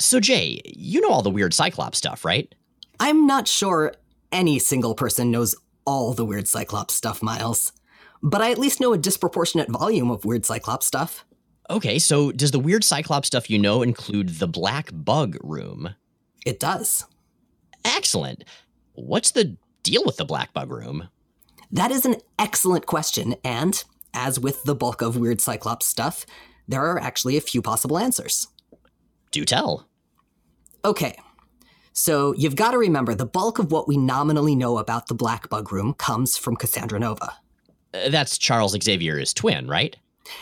So, Jay, you know all the weird Cyclops stuff, right? I'm not sure any single person knows all the weird Cyclops stuff, Miles. But I at least know a disproportionate volume of weird Cyclops stuff. Okay, so does the weird Cyclops stuff you know include the Black Bug Room? It does. Excellent. What's the deal with the Black Bug Room? That is an excellent question, and as with the bulk of weird Cyclops stuff, there are actually a few possible answers. Do tell. Okay, so you've got to remember the bulk of what we nominally know about the Black Bug Room comes from Cassandra Nova. Uh, that's Charles Xavier's twin, right?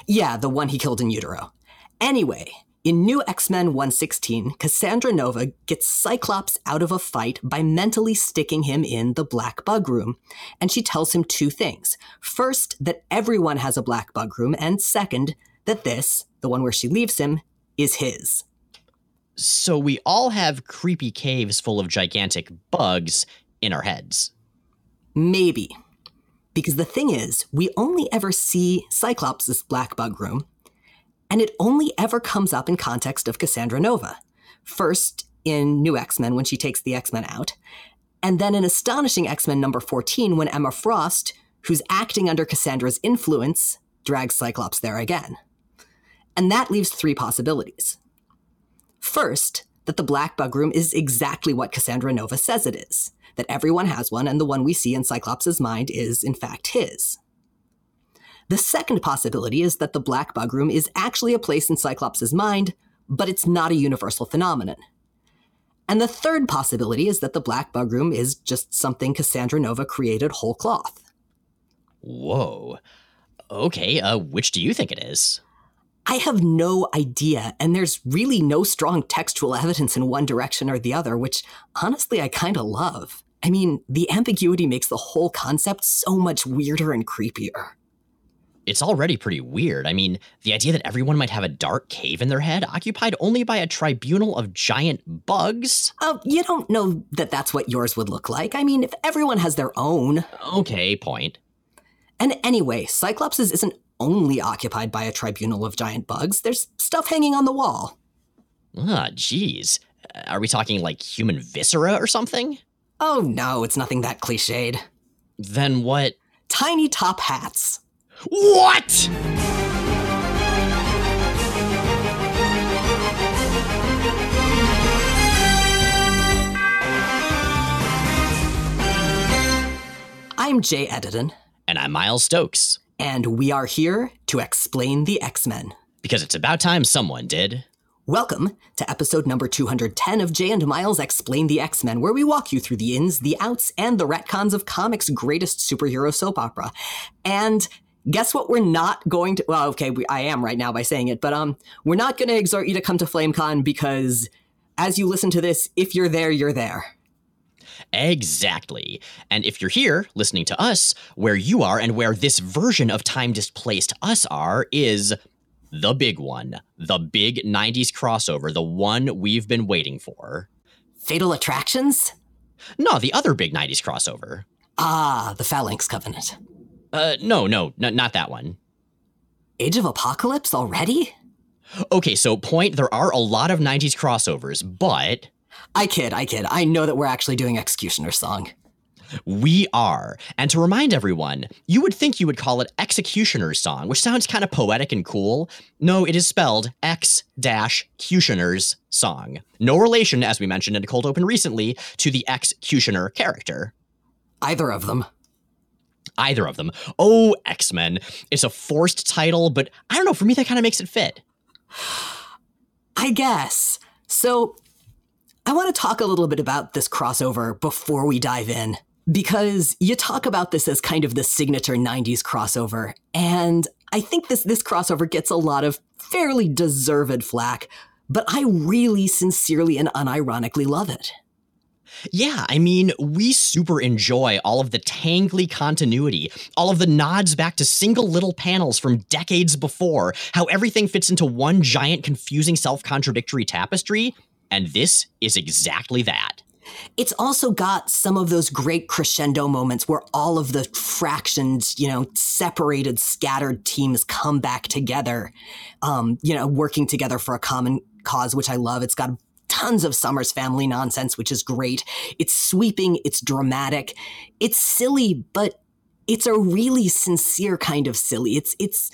Yeah, the one he killed in utero. Anyway, in New X Men 116, Cassandra Nova gets Cyclops out of a fight by mentally sticking him in the Black Bug Room. And she tells him two things. First, that everyone has a Black Bug Room, and second, that this, the one where she leaves him, is his. So we all have creepy caves full of gigantic bugs in our heads. Maybe. Because the thing is, we only ever see Cyclops' black bug room, and it only ever comes up in context of Cassandra Nova. First, in New X Men when she takes the X Men out, and then in Astonishing X Men number 14 when Emma Frost, who's acting under Cassandra's influence, drags Cyclops there again. And that leaves three possibilities. First, that the Black Bug Room is exactly what Cassandra Nova says it is that everyone has one, and the one we see in Cyclops' mind is, in fact, his. The second possibility is that the Black Bug Room is actually a place in Cyclops' mind, but it's not a universal phenomenon. And the third possibility is that the Black Bug Room is just something Cassandra Nova created whole cloth. Whoa. Okay, uh, which do you think it is? I have no idea, and there's really no strong textual evidence in one direction or the other, which honestly I kind of love. I mean, the ambiguity makes the whole concept so much weirder and creepier. It's already pretty weird. I mean, the idea that everyone might have a dark cave in their head occupied only by a tribunal of giant bugs? Oh, you don't know that that's what yours would look like. I mean, if everyone has their own. Okay, point. And anyway, Cyclops' isn't only occupied by a tribunal of giant bugs. There's stuff hanging on the wall. Ah, jeez. Are we talking like human viscera or something? Oh no, it's nothing that cliched. Then what? Tiny top hats. What? I'm Jay Edidin. And I'm Miles Stokes. And we are here to explain the X Men. Because it's about time someone did. Welcome to episode number 210 of Jay and Miles Explain the X Men, where we walk you through the ins, the outs, and the retcons of comics' greatest superhero soap opera. And guess what? We're not going to. Well, okay, we, I am right now by saying it, but um, we're not going to exhort you to come to FlameCon because, as you listen to this, if you're there, you're there. Exactly. And if you're here listening to us, where you are and where this version of Time Displaced Us are is the big one, the big 90s crossover, the one we've been waiting for. Fatal Attractions? No, the other big 90s crossover. Ah, the Phalanx Covenant. Uh, no, no, n- not that one. Age of Apocalypse already? Okay, so point, there are a lot of 90s crossovers, but I kid, I kid. I know that we're actually doing Executioner's Song. We are. And to remind everyone, you would think you would call it Executioner's Song, which sounds kind of poetic and cool. No, it is spelled X dash Cutioner's Song. No relation, as we mentioned in a cold open recently, to the Executioner character. Either of them. Either of them. Oh, X Men. It's a forced title, but I don't know, for me, that kind of makes it fit. I guess. So, I want to talk a little bit about this crossover before we dive in. Because you talk about this as kind of the signature 90s crossover, and I think this, this crossover gets a lot of fairly deserved flack, but I really sincerely and unironically love it. Yeah, I mean, we super enjoy all of the tangly continuity, all of the nods back to single little panels from decades before, how everything fits into one giant, confusing, self contradictory tapestry. And this is exactly that. It's also got some of those great crescendo moments where all of the fractioned, you know, separated, scattered teams come back together, um, you know, working together for a common cause, which I love. It's got tons of Summers family nonsense, which is great. It's sweeping, it's dramatic, it's silly, but it's a really sincere kind of silly. It's it's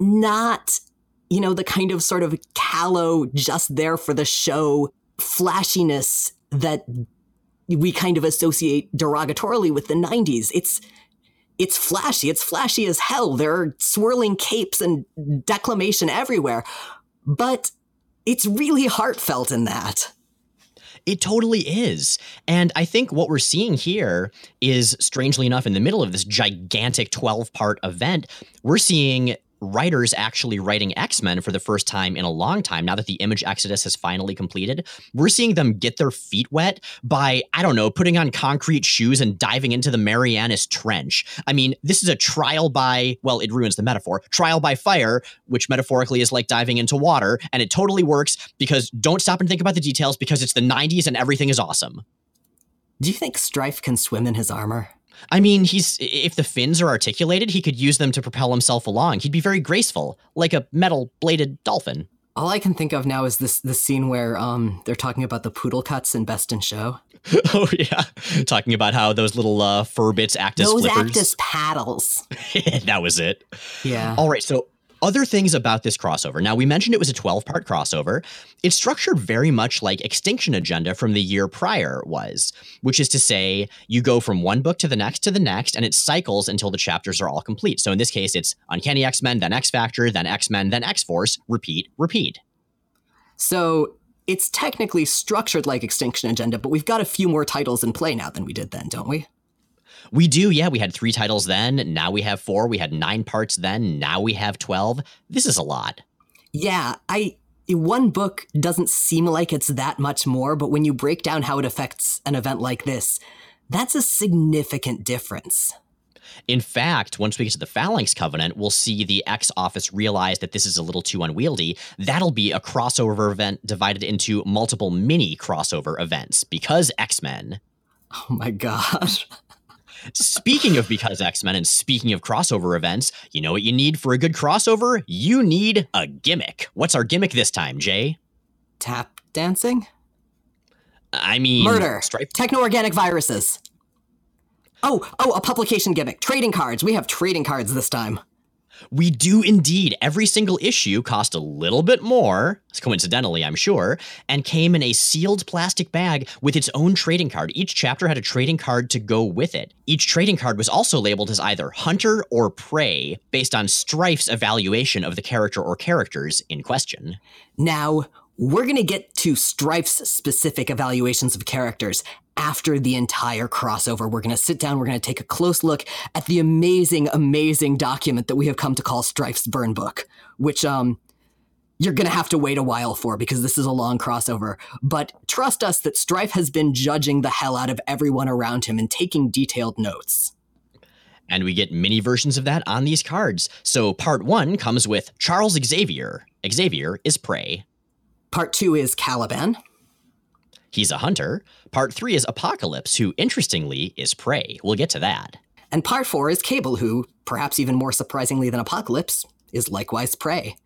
not, you know, the kind of sort of callow, just there for the show flashiness that we kind of associate derogatorily with the 90s. It's it's flashy. It's flashy as hell. There are swirling capes and declamation everywhere. But it's really heartfelt in that. It totally is. And I think what we're seeing here is, strangely enough, in the middle of this gigantic 12 part event, we're seeing writers actually writing X Men for the first time in a long time. Now that the image exodus has finally completed, we're seeing them get their feet wet by, I don't know, putting on concrete shoes and diving into the Marianas Trench. I mean, this is a trial by, well, it ruins the metaphor, trial by fire, which metaphorically is like diving into water. And it totally works because don't stop and think about the details because it's the 90s and everything is awesome. Do you think Strife can swim in his armor? I mean, he's if the fins are articulated, he could use them to propel himself along. He'd be very graceful, like a metal-bladed dolphin. All I can think of now is this the scene where um they're talking about the poodle cuts in Best in Show. oh yeah, talking about how those little uh, fur bits act as those flippers. act as paddles. that was it. Yeah. All right, so other things about this crossover. Now, we mentioned it was a 12 part crossover. It's structured very much like Extinction Agenda from the year prior was, which is to say, you go from one book to the next to the next, and it cycles until the chapters are all complete. So in this case, it's Uncanny X Men, then X Factor, then X Men, then X Force, repeat, repeat. So it's technically structured like Extinction Agenda, but we've got a few more titles in play now than we did then, don't we? We do, yeah. We had three titles then. Now we have four. We had nine parts then. Now we have 12. This is a lot. Yeah, I. One book doesn't seem like it's that much more, but when you break down how it affects an event like this, that's a significant difference. In fact, once we get to the Phalanx Covenant, we'll see the X office realize that this is a little too unwieldy. That'll be a crossover event divided into multiple mini crossover events because X Men. Oh my gosh. Speaking of because X Men and speaking of crossover events, you know what you need for a good crossover? You need a gimmick. What's our gimmick this time, Jay? Tap dancing? I mean, murder. Strife. Techno organic viruses. Oh, oh, a publication gimmick. Trading cards. We have trading cards this time. We do indeed. Every single issue cost a little bit more, coincidentally, I'm sure, and came in a sealed plastic bag with its own trading card. Each chapter had a trading card to go with it. Each trading card was also labeled as either hunter or prey based on Strife's evaluation of the character or characters in question. Now, we're going to get to Strife's specific evaluations of characters after the entire crossover. We're going to sit down, we're going to take a close look at the amazing, amazing document that we have come to call Strife's Burn Book, which, um, you're going to have to wait a while for because this is a long crossover. But trust us that Strife has been judging the hell out of everyone around him and taking detailed notes. And we get mini versions of that on these cards. So part one comes with Charles Xavier. Xavier is prey. Part two is Caliban. He's a hunter. Part three is Apocalypse, who interestingly is prey. We'll get to that. And part four is Cable, who, perhaps even more surprisingly than Apocalypse, is likewise prey.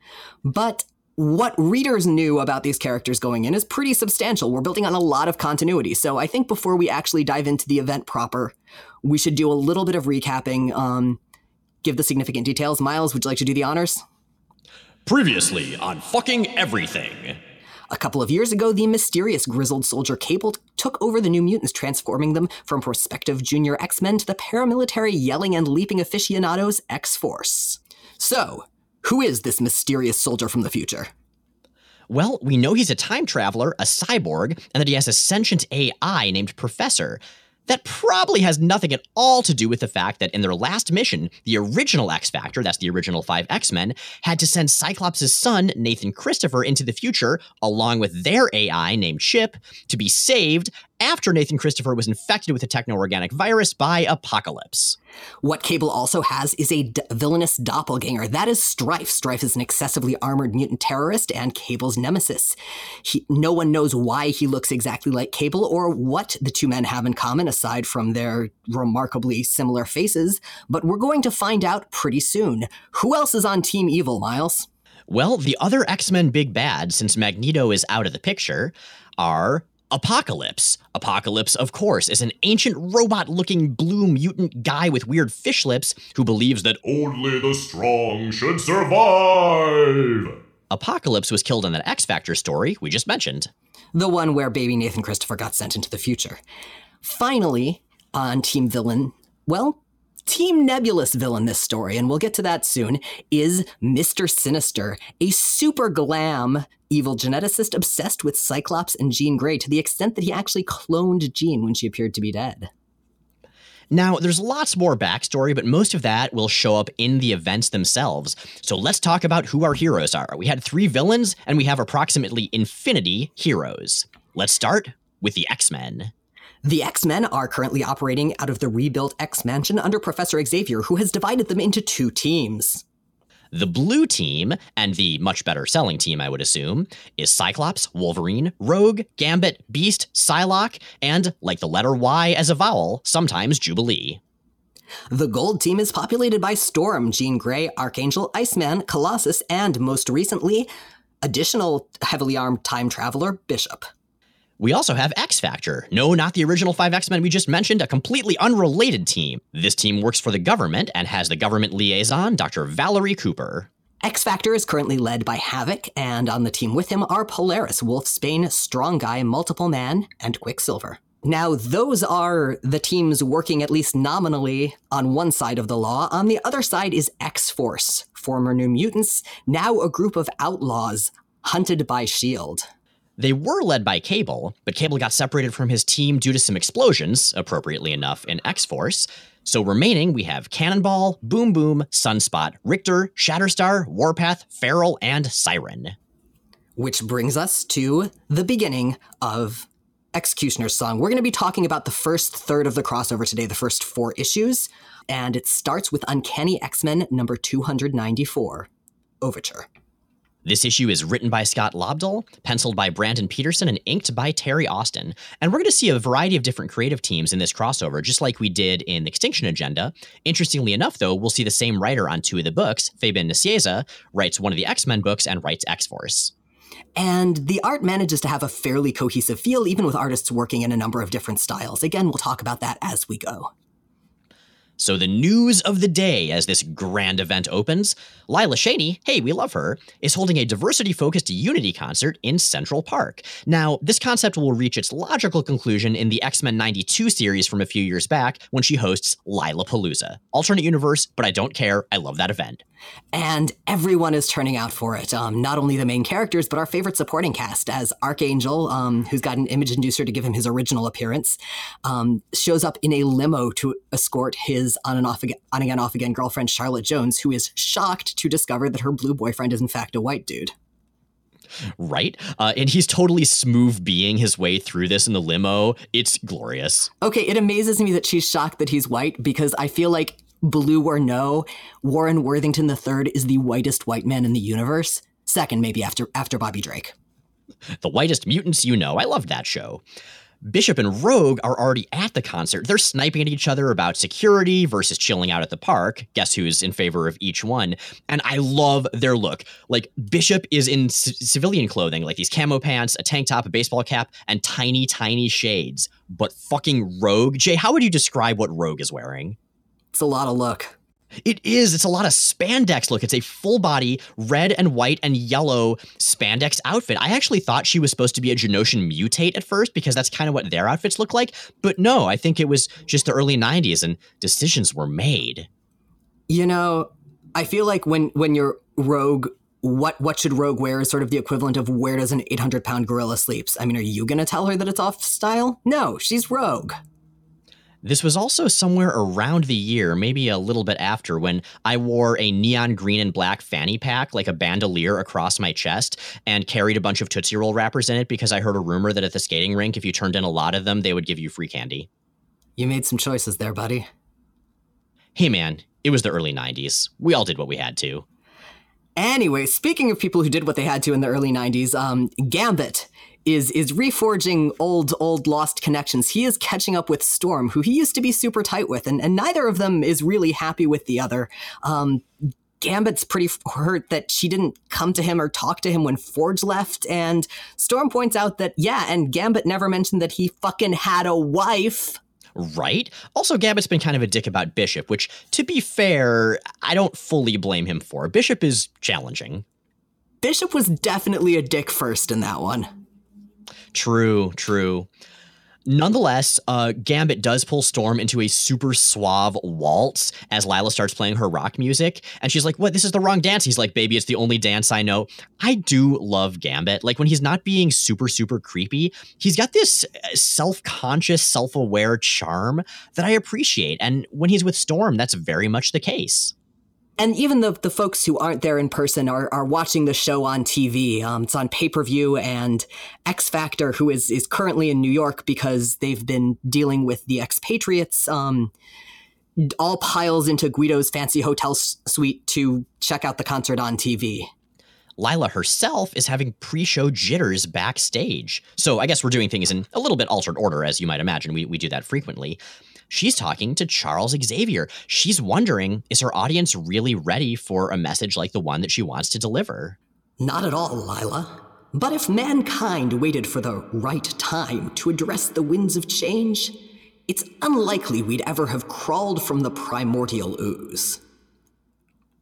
But what readers knew about these characters going in is pretty substantial. We're building on a lot of continuity. So I think before we actually dive into the event proper, we should do a little bit of recapping, um, give the significant details. Miles, would you like to do the honors? Previously on fucking everything. A couple of years ago, the mysterious grizzled soldier Cable took over the New Mutants, transforming them from prospective junior X Men to the paramilitary yelling and leaping aficionados X Force. So, who is this mysterious soldier from the future? Well, we know he's a time traveler, a cyborg, and that he has a sentient AI named Professor. That probably has nothing at all to do with the fact that in their last mission, the original X Factor, that's the original five X Men, had to send Cyclops' son, Nathan Christopher, into the future, along with their AI named Chip, to be saved after Nathan Christopher was infected with a techno organic virus by Apocalypse. What Cable also has is a d- villainous doppelganger. That is Strife. Strife is an excessively armored mutant terrorist and Cable's nemesis. He, no one knows why he looks exactly like Cable or what the two men have in common aside from their remarkably similar faces, but we're going to find out pretty soon. Who else is on Team Evil, Miles? Well, the other X Men big bad, since Magneto is out of the picture, are Apocalypse. Apocalypse, of course, is an ancient robot looking blue mutant guy with weird fish lips who believes that only the strong should survive. Apocalypse was killed in that X Factor story we just mentioned. The one where baby Nathan Christopher got sent into the future. Finally, on Team Villain, well, Team Nebulous villain this story, and we'll get to that soon, is Mr. Sinister, a super glam evil geneticist obsessed with Cyclops and Jean Grey to the extent that he actually cloned Jean when she appeared to be dead. Now, there's lots more backstory, but most of that will show up in the events themselves. So let's talk about who our heroes are. We had three villains, and we have approximately infinity heroes. Let's start with the X Men. The X Men are currently operating out of the rebuilt X Mansion under Professor Xavier, who has divided them into two teams. The blue team, and the much better selling team, I would assume, is Cyclops, Wolverine, Rogue, Gambit, Beast, Psylocke, and, like the letter Y as a vowel, sometimes Jubilee. The gold team is populated by Storm, Jean Grey, Archangel, Iceman, Colossus, and most recently, additional heavily armed time traveler, Bishop. We also have X Factor. No, not the original five X Men we just mentioned, a completely unrelated team. This team works for the government and has the government liaison, Dr. Valerie Cooper. X Factor is currently led by Havoc, and on the team with him are Polaris, Wolfsbane, Strong Guy, Multiple Man, and Quicksilver. Now, those are the teams working at least nominally on one side of the law. On the other side is X Force, former New Mutants, now a group of outlaws hunted by S.H.I.E.L.D. They were led by Cable, but Cable got separated from his team due to some explosions, appropriately enough, in X Force. So remaining, we have Cannonball, Boom Boom, Sunspot, Rictor, Shatterstar, Warpath, Feral, and Siren. Which brings us to the beginning of Executioner's Song. We're going to be talking about the first third of the crossover today, the first four issues, and it starts with Uncanny X Men number 294, Overture. This issue is written by Scott Lobdell, penciled by Brandon Peterson, and inked by Terry Austin. And we're going to see a variety of different creative teams in this crossover, just like we did in the Extinction Agenda. Interestingly enough, though, we'll see the same writer on two of the books. Fabian Nicieza writes one of the X Men books and writes X Force. And the art manages to have a fairly cohesive feel, even with artists working in a number of different styles. Again, we'll talk about that as we go. So, the news of the day as this grand event opens Lila Cheney, hey, we love her, is holding a diversity focused Unity concert in Central Park. Now, this concept will reach its logical conclusion in the X Men 92 series from a few years back when she hosts Lila Palooza. Alternate universe, but I don't care. I love that event. And everyone is turning out for it. Um, not only the main characters, but our favorite supporting cast, as Archangel, um, who's got an image inducer to give him his original appearance, um, shows up in a limo to escort his on and off again, on again, off again girlfriend Charlotte Jones, who is shocked to discover that her blue boyfriend is in fact a white dude. Right? Uh, and he's totally smooth being his way through this in the limo. It's glorious. Okay, it amazes me that she's shocked that he's white because I feel like blue or no, Warren Worthington III is the whitest white man in the universe. Second, maybe after after Bobby Drake. The whitest mutants you know. I loved that show. Bishop and Rogue are already at the concert. They're sniping at each other about security versus chilling out at the park. Guess who's in favor of each one? And I love their look. Like, Bishop is in c- civilian clothing, like these camo pants, a tank top, a baseball cap, and tiny, tiny shades. But fucking Rogue, Jay, how would you describe what Rogue is wearing? It's a lot of look. It is. It's a lot of spandex look. It's a full body red and white and yellow spandex outfit. I actually thought she was supposed to be a Genoshan mutate at first because that's kind of what their outfits look like. But no, I think it was just the early 90s and decisions were made. You know, I feel like when when you're rogue what what should Rogue wear is sort of the equivalent of where does an 800 pound gorilla sleeps. I mean, are you going to tell her that it's off style? No, she's Rogue. This was also somewhere around the year, maybe a little bit after, when I wore a neon green and black fanny pack, like a bandolier across my chest, and carried a bunch of Tootsie Roll wrappers in it because I heard a rumor that at the skating rink, if you turned in a lot of them, they would give you free candy. You made some choices there, buddy. Hey, man, it was the early 90s. We all did what we had to. Anyway, speaking of people who did what they had to in the early 90s, um, Gambit is is reforging old old lost connections. He is catching up with Storm, who he used to be super tight with, and, and neither of them is really happy with the other. Um, Gambit's pretty hurt that she didn't come to him or talk to him when Forge left. And Storm points out that, yeah, and Gambit never mentioned that he fucking had a wife. Right? Also, Gambit's been kind of a dick about Bishop, which, to be fair, I don't fully blame him for. Bishop is challenging. Bishop was definitely a dick first in that one. True, true. Nonetheless, uh, Gambit does pull Storm into a super suave waltz as Lila starts playing her rock music. And she's like, What? This is the wrong dance. He's like, Baby, it's the only dance I know. I do love Gambit. Like, when he's not being super, super creepy, he's got this uh, self conscious, self aware charm that I appreciate. And when he's with Storm, that's very much the case and even the the folks who aren't there in person are are watching the show on TV. Um, it's on pay per view, and X Factor, who is is currently in New York because they've been dealing with the expatriates. Um, all piles into Guido's fancy hotel suite to check out the concert on TV. Lila herself is having pre show jitters backstage. So I guess we're doing things in a little bit altered order, as you might imagine. We, we do that frequently. She's talking to Charles Xavier. She's wondering is her audience really ready for a message like the one that she wants to deliver? Not at all, Lila. But if mankind waited for the right time to address the winds of change, it's unlikely we'd ever have crawled from the primordial ooze.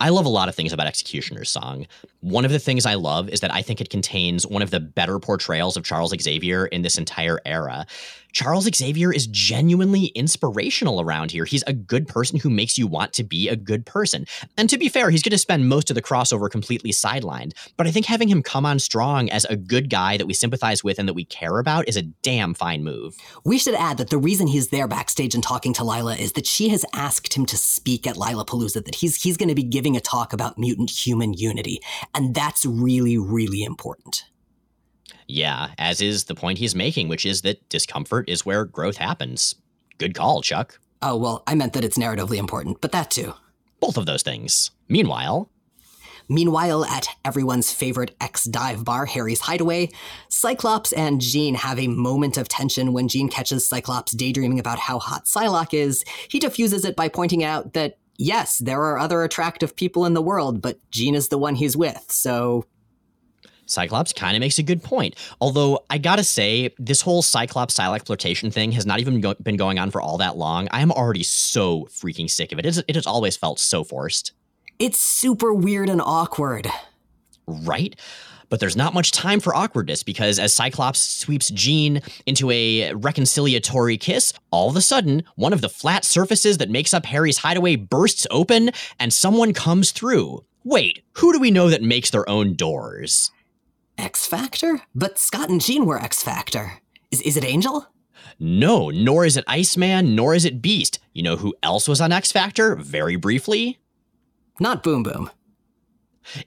I love a lot of things about Executioner's Song. One of the things I love is that I think it contains one of the better portrayals of Charles Xavier in this entire era. Charles Xavier is genuinely inspirational around here. He's a good person who makes you want to be a good person. And to be fair, he's going to spend most of the crossover completely sidelined. But I think having him come on strong as a good guy that we sympathize with and that we care about is a damn fine move. We should add that the reason he's there backstage and talking to Lila is that she has asked him to speak at Lila Palooza, that he's he's going to be giving a talk about mutant human unity. And that's really, really important. Yeah, as is the point he's making, which is that discomfort is where growth happens. Good call, Chuck. Oh, well, I meant that it's narratively important, but that too. Both of those things. Meanwhile, Meanwhile, at everyone's favorite ex dive bar, Harry's Hideaway, Cyclops and Jean have a moment of tension when Jean catches Cyclops daydreaming about how hot Psylocke is. He diffuses it by pointing out that, yes, there are other attractive people in the world, but Jean is the one he's with, so Cyclops kind of makes a good point. Although I gotta say, this whole Cyclops Psylocke flirtation thing has not even go- been going on for all that long. I am already so freaking sick of it. It's, it has always felt so forced. It's super weird and awkward. Right? But there's not much time for awkwardness because as Cyclops sweeps Jean into a reconciliatory kiss, all of a sudden, one of the flat surfaces that makes up Harry's hideaway bursts open and someone comes through. Wait, who do we know that makes their own doors? X Factor? But Scott and Jean were X Factor. Is, is it Angel? No, nor is it Iceman, nor is it Beast. You know who else was on X Factor? Very briefly? Not Boom Boom.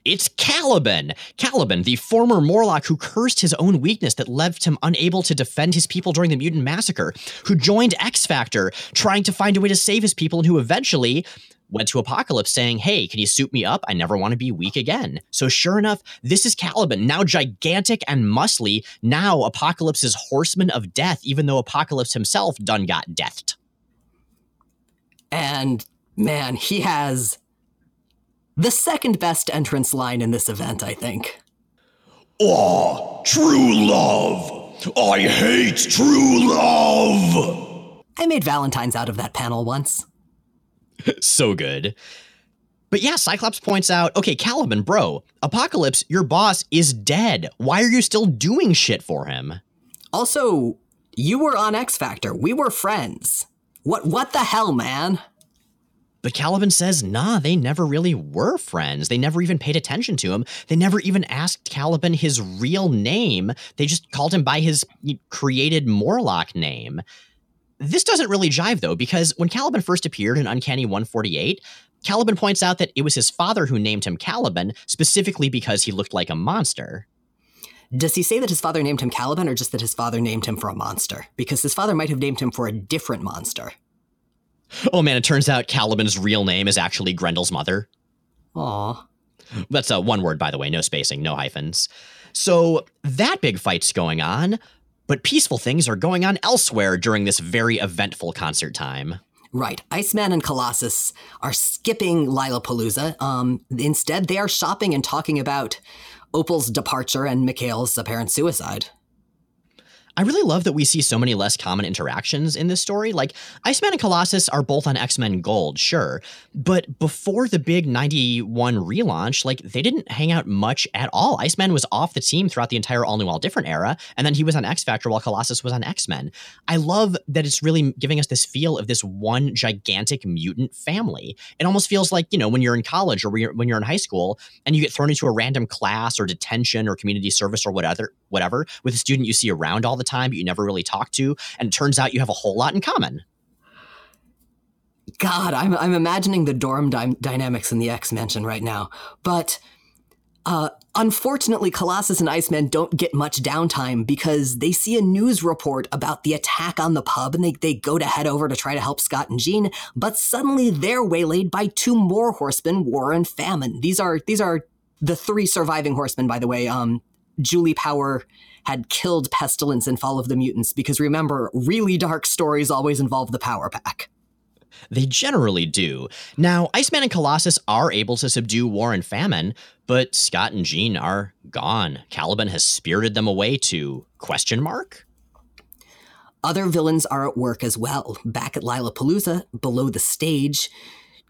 It's Caliban! Caliban, the former Morlock who cursed his own weakness that left him unable to defend his people during the mutant massacre, who joined X Factor, trying to find a way to save his people, and who eventually went to Apocalypse saying, Hey, can you suit me up? I never want to be weak again. So, sure enough, this is Caliban, now gigantic and muscly, now Apocalypse's horseman of death, even though Apocalypse himself done got deathed. And man, he has the second best entrance line in this event, I think. Oh, true love! I hate true love! I made Valentine's out of that panel once. so good. But yeah, Cyclops points out, okay, Caliban, bro, Apocalypse, your boss is dead. Why are you still doing shit for him? Also, you were on X Factor. We were friends. What what the hell, man? But Caliban says, nah, they never really were friends. They never even paid attention to him. They never even asked Caliban his real name. They just called him by his created Morlock name. This doesn't really jive though, because when Caliban first appeared in Uncanny 148, Caliban points out that it was his father who named him Caliban specifically because he looked like a monster. Does he say that his father named him Caliban or just that his father named him for a monster? Because his father might have named him for a different monster. Oh man, it turns out Caliban's real name is actually Grendel's mother. Aw. That's uh, one word, by the way, no spacing, no hyphens. So that big fight's going on, but peaceful things are going on elsewhere during this very eventful concert time. Right. Iceman and Colossus are skipping Lilapalooza. Um, instead, they are shopping and talking about Opal's departure and Mikhail's apparent suicide. I really love that we see so many less common interactions in this story. Like, Iceman and Colossus are both on X Men Gold, sure. But before the big 91 relaunch, like, they didn't hang out much at all. Iceman was off the team throughout the entire All New, All Different era, and then he was on X Factor while Colossus was on X Men. I love that it's really giving us this feel of this one gigantic mutant family. It almost feels like, you know, when you're in college or when you're in high school and you get thrown into a random class or detention or community service or whatever, whatever, with a student you see around all the time, but you never really talk to. And it turns out you have a whole lot in common. God, I'm, I'm imagining the dorm dy- dynamics in the X Mansion right now. But uh, unfortunately, Colossus and Iceman don't get much downtime because they see a news report about the attack on the pub and they, they go to head over to try to help Scott and Jean, but suddenly they're waylaid by two more horsemen, War and Famine. These are these are the three surviving horsemen, by the way. Um, Julie Power had killed Pestilence and Fall of the Mutants because remember, really dark stories always involve the Power Pack. They generally do. Now, Iceman and Colossus are able to subdue War and Famine, but Scott and Jean are gone. Caliban has spirited them away to question mark? Other villains are at work as well. Back at Lilapalooza, below the stage,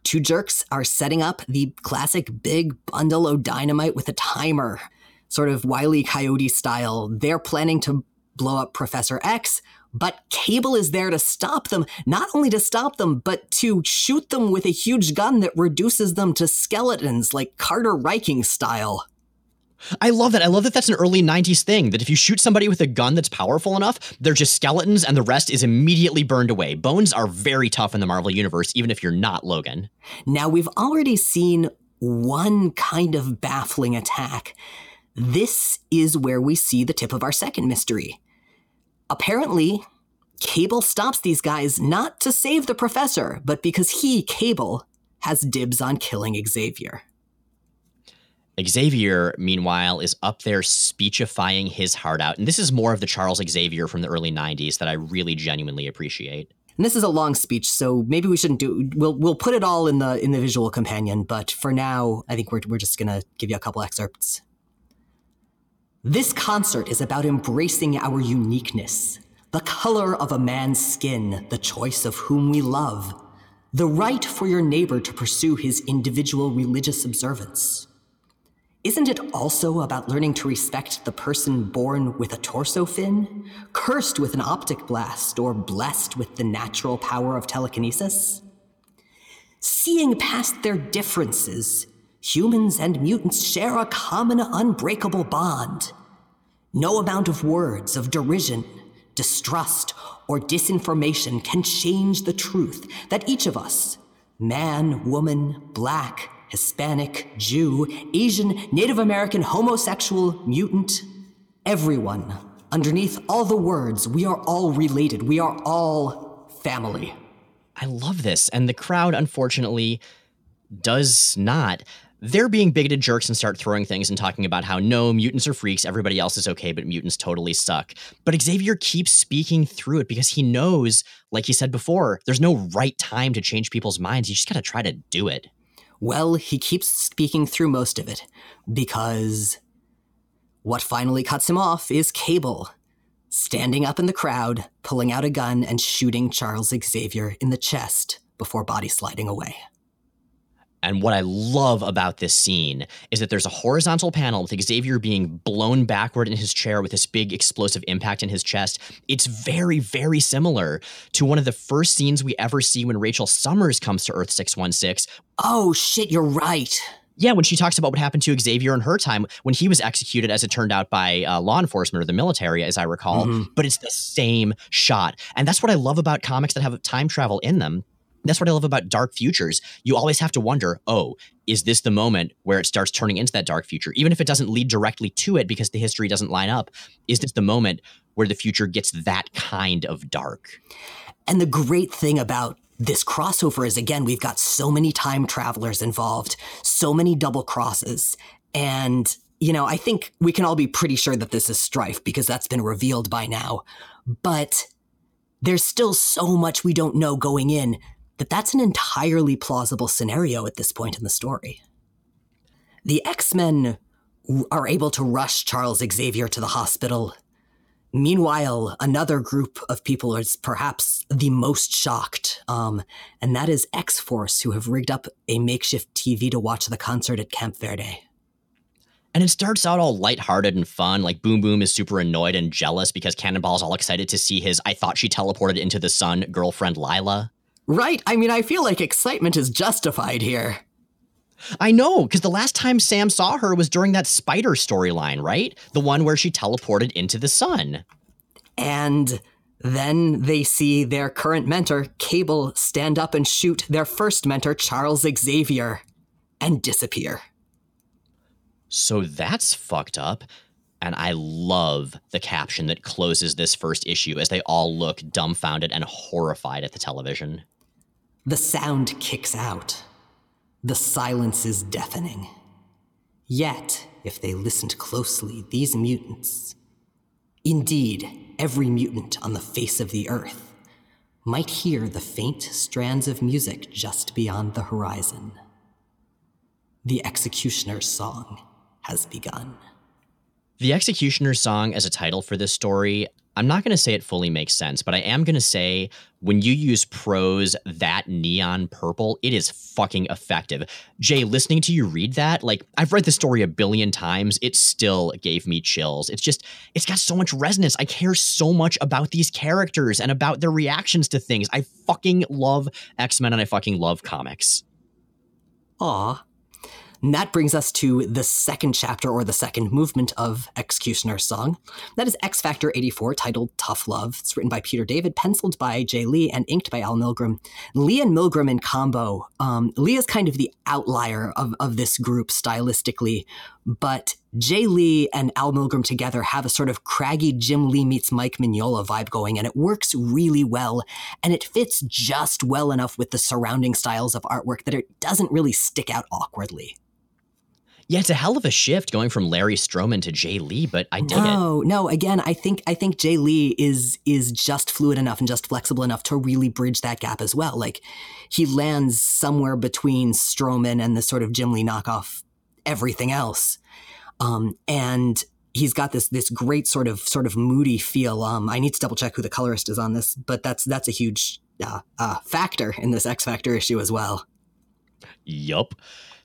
two jerks are setting up the classic big bundle of dynamite with a timer sort of Wily Coyote style. They're planning to blow up Professor X, but Cable is there to stop them, not only to stop them, but to shoot them with a huge gun that reduces them to skeletons, like Carter Ryking style. I love that. I love that that's an early 90s thing that if you shoot somebody with a gun that's powerful enough, they're just skeletons and the rest is immediately burned away. Bones are very tough in the Marvel Universe, even if you're not Logan. Now, we've already seen one kind of baffling attack this is where we see the tip of our second mystery. Apparently, Cable stops these guys not to save the professor, but because he, Cable, has dibs on killing Xavier. Xavier, meanwhile, is up there speechifying his heart out. And this is more of the Charles Xavier from the early 90s that I really genuinely appreciate. And this is a long speech, so maybe we shouldn't do we'll we'll put it all in the in the visual companion, but for now, I think we're we're just gonna give you a couple excerpts. This concert is about embracing our uniqueness, the color of a man's skin, the choice of whom we love, the right for your neighbor to pursue his individual religious observance. Isn't it also about learning to respect the person born with a torso fin, cursed with an optic blast, or blessed with the natural power of telekinesis? Seeing past their differences, humans and mutants share a common unbreakable bond no amount of words of derision, distrust, or disinformation can change the truth that each of us, man, woman, black, Hispanic, Jew, Asian, Native American, homosexual, mutant, everyone, underneath all the words, we are all related. We are all family. I love this. And the crowd, unfortunately, does not they're being bigoted jerks and start throwing things and talking about how no, mutants are freaks, everybody else is okay, but mutants totally suck. But Xavier keeps speaking through it because he knows, like he said before, there's no right time to change people's minds. You just gotta try to do it. Well, he keeps speaking through most of it because what finally cuts him off is Cable, standing up in the crowd, pulling out a gun and shooting Charles Xavier in the chest before body sliding away. And what I love about this scene is that there's a horizontal panel with Xavier being blown backward in his chair with this big explosive impact in his chest. It's very, very similar to one of the first scenes we ever see when Rachel Summers comes to Earth 616. Oh, shit, you're right. Yeah, when she talks about what happened to Xavier in her time when he was executed, as it turned out, by uh, law enforcement or the military, as I recall. Mm-hmm. But it's the same shot. And that's what I love about comics that have time travel in them that's what I love about dark futures. You always have to wonder, oh, is this the moment where it starts turning into that dark future? Even if it doesn't lead directly to it because the history doesn't line up, is this the moment where the future gets that kind of dark? And the great thing about this crossover is again, we've got so many time travelers involved, so many double crosses. And, you know, I think we can all be pretty sure that this is strife because that's been revealed by now. But there's still so much we don't know going in that that's an entirely plausible scenario at this point in the story. The X Men are able to rush Charles Xavier to the hospital. Meanwhile, another group of people is perhaps the most shocked, um, and that is X Force, who have rigged up a makeshift TV to watch the concert at Camp Verde. And it starts out all lighthearted and fun. Like Boom Boom is super annoyed and jealous because Cannonball's all excited to see his I thought she teleported into the sun girlfriend Lila. Right. I mean, I feel like excitement is justified here. I know, because the last time Sam saw her was during that spider storyline, right? The one where she teleported into the sun. And then they see their current mentor, Cable, stand up and shoot their first mentor, Charles Xavier, and disappear. So that's fucked up. And I love the caption that closes this first issue as they all look dumbfounded and horrified at the television. The sound kicks out. The silence is deafening. Yet, if they listened closely, these mutants, indeed, every mutant on the face of the earth, might hear the faint strands of music just beyond the horizon. The executioner's song has begun. The Executioner's Song as a title for this story, I'm not going to say it fully makes sense, but I am going to say when you use prose that neon purple, it is fucking effective. Jay, listening to you read that, like I've read the story a billion times, it still gave me chills. It's just, it's got so much resonance. I care so much about these characters and about their reactions to things. I fucking love X Men and I fucking love comics. Aw, and that brings us to the second chapter or the second movement of Executioner's Song. That is X Factor 84, titled Tough Love. It's written by Peter David, penciled by Jay Lee, and inked by Al Milgrom. Lee and Milgrom in combo. Um, Lee is kind of the outlier of, of this group stylistically, but Jay Lee and Al Milgrom together have a sort of craggy Jim Lee meets Mike Mignola vibe going, and it works really well. And it fits just well enough with the surrounding styles of artwork that it doesn't really stick out awkwardly. Yeah, it's a hell of a shift going from Larry Stroman to Jay Lee, but I dig no, it. No, no. again, I think I think Jay Lee is is just fluid enough and just flexible enough to really bridge that gap as well. Like he lands somewhere between Stroman and the sort of Jim Lee knockoff everything else. Um, and he's got this this great sort of sort of moody feel. Um, I need to double check who the colorist is on this, but that's that's a huge uh, uh, factor in this X Factor issue as well. Yup.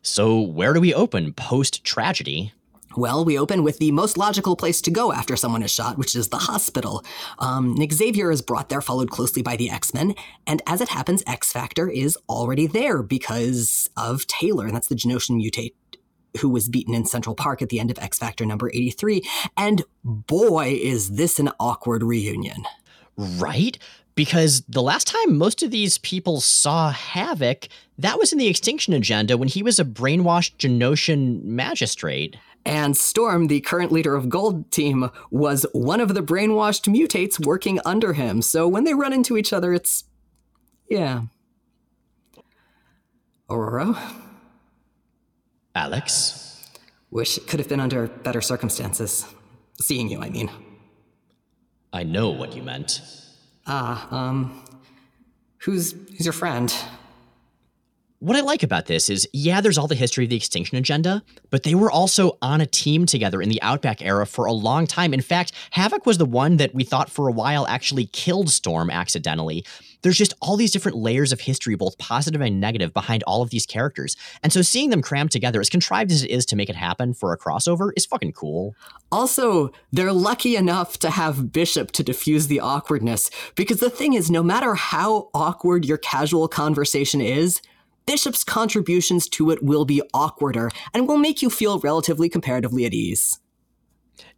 So, where do we open post tragedy? Well, we open with the most logical place to go after someone is shot, which is the hospital. Um, Nick Xavier is brought there, followed closely by the X Men, and as it happens, X Factor is already there because of Taylor, and that's the Genoshan mutate who was beaten in Central Park at the end of X Factor number 83. And boy, is this an awkward reunion. Right? Because the last time most of these people saw Havoc, that was in the Extinction Agenda when he was a brainwashed Genoshan magistrate. And Storm, the current leader of Gold Team, was one of the brainwashed mutates working under him. So when they run into each other, it's. Yeah. Ororo? Alex? Wish it could have been under better circumstances. Seeing you, I mean. I know what you meant. Ah, um, who's who's your friend? What I like about this is, yeah, there's all the history of the Extinction Agenda, but they were also on a team together in the Outback era for a long time. In fact, Havoc was the one that we thought for a while actually killed Storm accidentally. There's just all these different layers of history, both positive and negative, behind all of these characters. And so seeing them crammed together, as contrived as it is to make it happen for a crossover, is fucking cool. Also, they're lucky enough to have Bishop to diffuse the awkwardness, because the thing is, no matter how awkward your casual conversation is, Bishop's contributions to it will be awkwarder and will make you feel relatively comparatively at ease.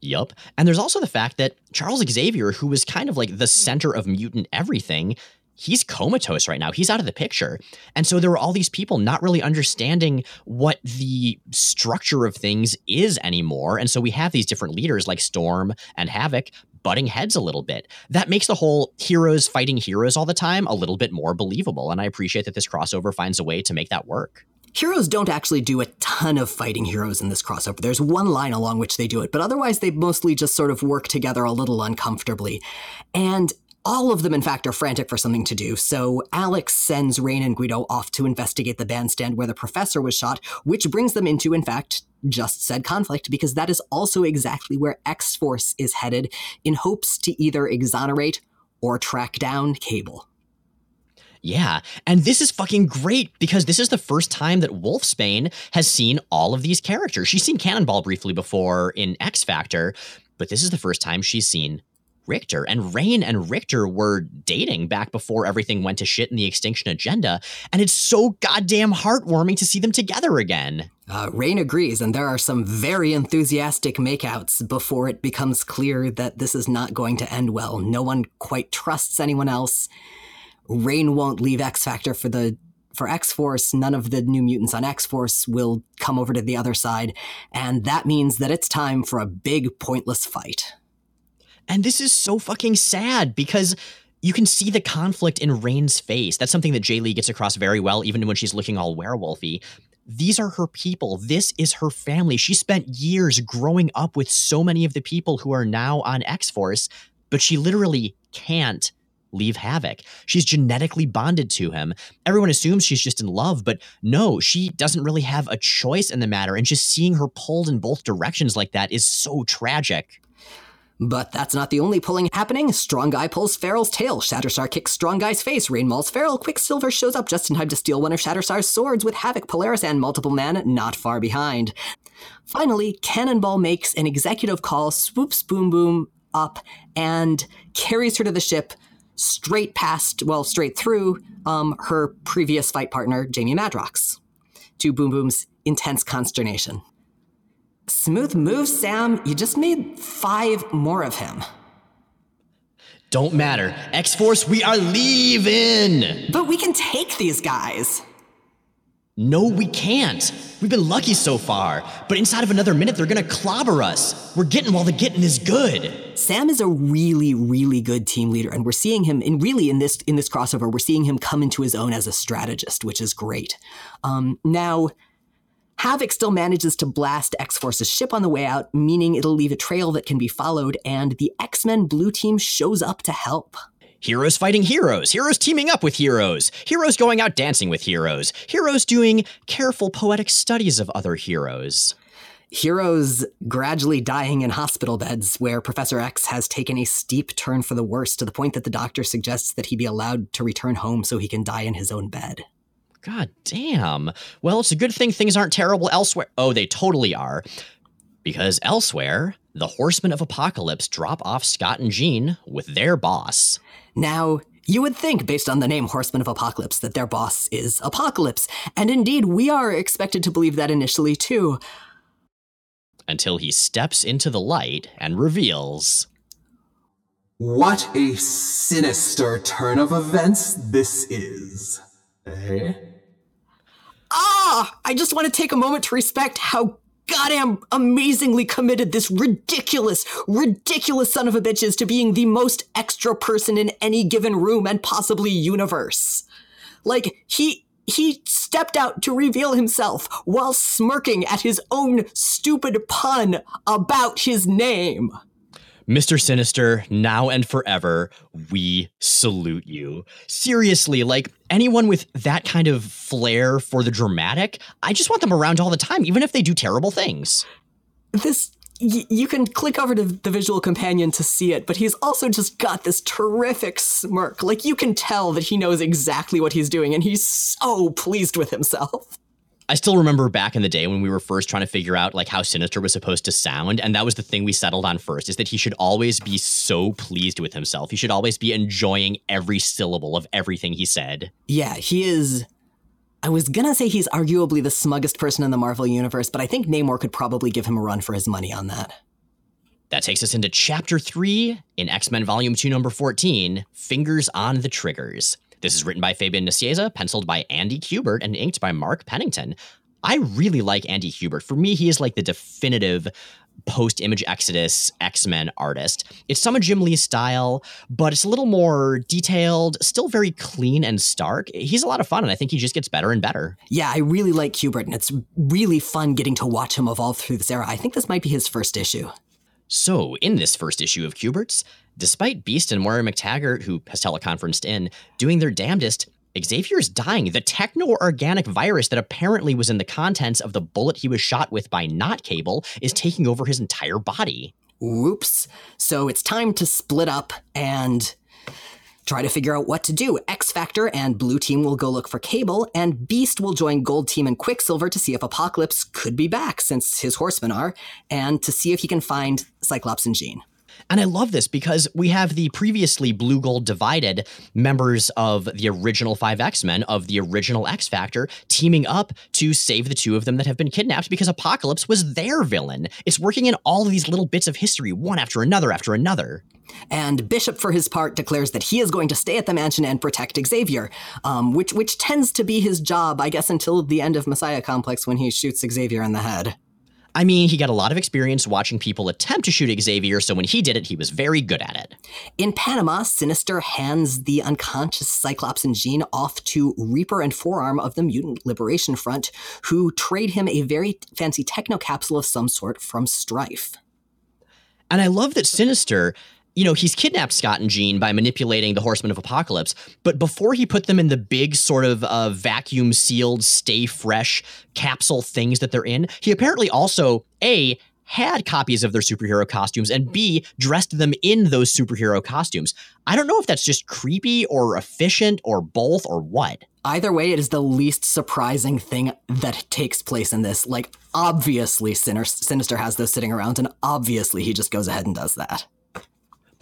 Yup. And there's also the fact that Charles Xavier, who was kind of like the center of mutant everything, he's comatose right now. He's out of the picture. And so there were all these people not really understanding what the structure of things is anymore. And so we have these different leaders like Storm and Havoc butting heads a little bit. That makes the whole heroes fighting heroes all the time a little bit more believable. And I appreciate that this crossover finds a way to make that work. Heroes don't actually do a ton of fighting heroes in this crossover. There's one line along which they do it, but otherwise they mostly just sort of work together a little uncomfortably. And All of them, in fact, are frantic for something to do, so Alex sends Rahne and Guido off to investigate the bandstand where the professor was shot, which brings them into, in fact, just said conflict, because that is also exactly where X Force is headed in hopes to either exonerate or track down Cable. Yeah, and this is fucking great because this is the first time that Wolfsbane has seen all of these characters. She's seen Cannonball briefly before in X Factor, but this is the first time she's seen Rictor. And Rahne and Rictor were dating back before everything went to shit in the Extinction Agenda. And it's so goddamn heartwarming to see them together again. Uh, Rahne agrees, and there are some very enthusiastic makeouts before it becomes clear that this is not going to end well. No one quite trusts anyone else. Rahne won't leave X Factor for the for X Force. None of the new mutants on X Force will come over to the other side, and that means that it's time for a big pointless fight. And this is so fucking sad because you can see the conflict in Rahne's face. That's something that Jae Lee gets across very well, even when she's looking all werewolfy. These are her people. This is her family. She spent years growing up with so many of the people who are now on X Force, but she literally can't leave Havoc. She's genetically bonded to him. Everyone assumes she's just in love, but no, she doesn't really have a choice in the matter. And just seeing her pulled in both directions like that is so tragic. But that's not the only pulling happening. Strong Guy pulls Feral's tail. Shatterstar kicks Strong Guy's face. Rahne mauls Feral. Quicksilver shows up just in time to steal one of Shatterstar's swords with Havoc, Polaris, and Multiple Man not far behind. Finally, Cannonball makes an executive call, swoops Boom Boom up, and carries her to the ship straight past, well, straight through um, her previous fight partner, Jamie Madrox, to Boom Boom's intense consternation. Smooth move, Sam. You just made five more of him. Don't matter. X Force, we are leaving! But we can take these guys. No, we can't. We've been lucky so far, but inside of another minute, they're gonna clobber us. We're getting while the getting is good. Sam is a really, really good team leader, and we're seeing him in really in this in this crossover. We're seeing him come into his own as a strategist, which is great. Um, now, Havoc still manages to blast X Force's ship on the way out, meaning it'll leave a trail that can be followed, and the X Men Blue Team shows up to help. Heroes fighting heroes, heroes teaming up with heroes, heroes going out dancing with heroes, heroes doing careful poetic studies of other heroes. Heroes gradually dying in hospital beds, where Professor X has taken a steep turn for the worse to the point that the doctor suggests that he be allowed to return home so he can die in his own bed. God damn. Well, it's a good thing things aren't terrible elsewhere. Oh, they totally are. Because elsewhere, the Horsemen of Apocalypse drop off Scott and Jean with their boss. Now, you would think, based on the name Horsemen of Apocalypse, that their boss is Apocalypse. And indeed, we are expected to believe that initially, too. Until he steps into the light and reveals. What a sinister turn of events this is. Eh? Ah! I just want to take a moment to respect how goddamn amazingly committed this ridiculous, ridiculous son of a bitch is to being the most extra person in any given room and possibly universe. Like, he, he stepped out to reveal himself while smirking at his own stupid pun about his name. Mr. Sinister, now and forever, we salute you. Seriously, like anyone with that kind of flair for the dramatic, I just want them around all the time, even if they do terrible things. This you can click over to the visual companion to see it, but he's also just got this terrific smirk. Like you can tell that he knows exactly what he's doing and he's so pleased with himself. I still remember back in the day when we were first trying to figure out like how Sinister was supposed to sound, and that was the thing we settled on first is that he should always be so pleased with himself. He should always be enjoying every syllable of everything he said. Yeah, he is I was gonna say he's arguably the smuggest person in the Marvel universe, but I think Namor could probably give him a run for his money on that. That takes us into chapter 3 in X-Men Volume 2 number 14, Fingers on the Triggers. This is written by Fabian Nicieza, penciled by Andy Kubert, and inked by Mark Pennington. I really like Andy Kubert. For me, he is like the definitive post Image Exodus X Men artist. It's some of Jim Lee's style, but it's a little more detailed, still very clean and stark. He's a lot of fun, and I think he just gets better and better. Yeah, I really like Kubert, and it's really fun getting to watch him evolve through this era. I think this might be his first issue. So, in this first issue of Kubert's, despite Beast and Moira McTaggart, who has teleconferenced in, doing their damnedest, Xavier's dying. The techno organic virus that apparently was in the contents of the bullet he was shot with by Not Cable is taking over his entire body. Whoops. So it's time to split up and try to figure out what to do. X Factor and Blue Team will go look for Cable, and Beast will join Gold Team and Quicksilver to see if Apocalypse could be back, since his horsemen are, and to see if he can find Cyclops and Jean. And I love this because we have the previously blue gold divided members of the original five X Men, of the original X Factor, teaming up to save the two of them that have been kidnapped because Apocalypse was their villain. It's working in all of these little bits of history, one after another after another. And Bishop, for his part, declares that he is going to stay at the mansion and protect Xavier, um, which which tends to be his job, I guess, until the end of Messiah Complex when he shoots Xavier in the head. I mean, he got a lot of experience watching people attempt to shoot Xavier, so when he did it, he was very good at it. In Panama, Sinister hands the unconscious Cyclops and Jean off to Reaper and Forearm of the Mutant Liberation Front, who trade him a very fancy techno capsule of some sort from Strife. And I love that Sinister you know, he's kidnapped Scott and Jean by manipulating the Horsemen of Apocalypse. But before he put them in the big sort of uh, vacuum sealed, stay fresh capsule things that they're in, he apparently also, A, had copies of their superhero costumes and B, dressed them in those superhero costumes. I don't know if that's just creepy or efficient or both or what. Either way, it is the least surprising thing that takes place in this. Like, obviously, Sinister has those sitting around, and obviously, he just goes ahead and does that.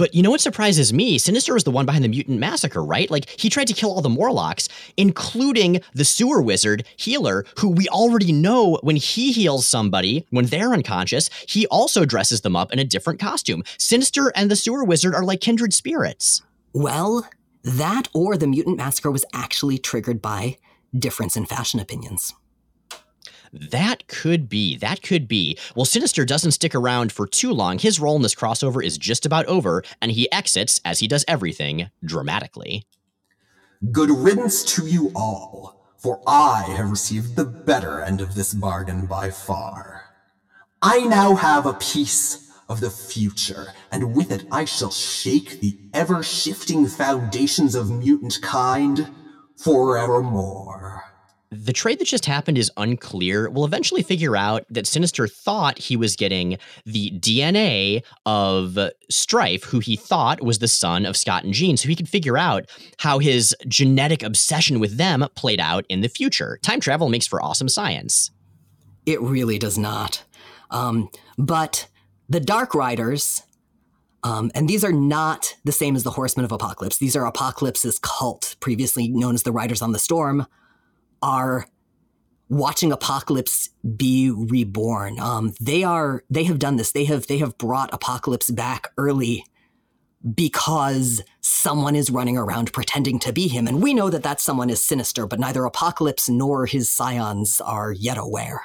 But you know what surprises me? Sinister was the one behind the mutant massacre, right? Like he tried to kill all the Morlocks, including the sewer wizard Healer, who we already know when he heals somebody when they're unconscious, he also dresses them up in a different costume. Sinister and the sewer wizard are like kindred spirits. Well, that or the mutant massacre was actually triggered by difference in fashion opinions. That could be. That could be. Well, Sinister doesn't stick around for too long. His role in this crossover is just about over, and he exits, as he does everything, dramatically. Good riddance to you all, for I have received the better end of this bargain by far. I now have a piece of the future, and with it I shall shake the ever shifting foundations of mutant kind forevermore. The trade that just happened is unclear. We'll eventually figure out that Sinister thought he was getting the DNA of Strife, who he thought was the son of Scott and Jean, so he could figure out how his genetic obsession with them played out in the future. Time travel makes for awesome science. It really does not. Um, but the Dark Riders, um, and these are not the same as the Horsemen of Apocalypse. These are Apocalypse's cult, previously known as the Riders on the Storm are watching apocalypse be reborn. Um, they are they have done this. They have they have brought apocalypse back early because someone is running around pretending to be him. And we know that that someone is sinister but neither apocalypse nor his scions are yet aware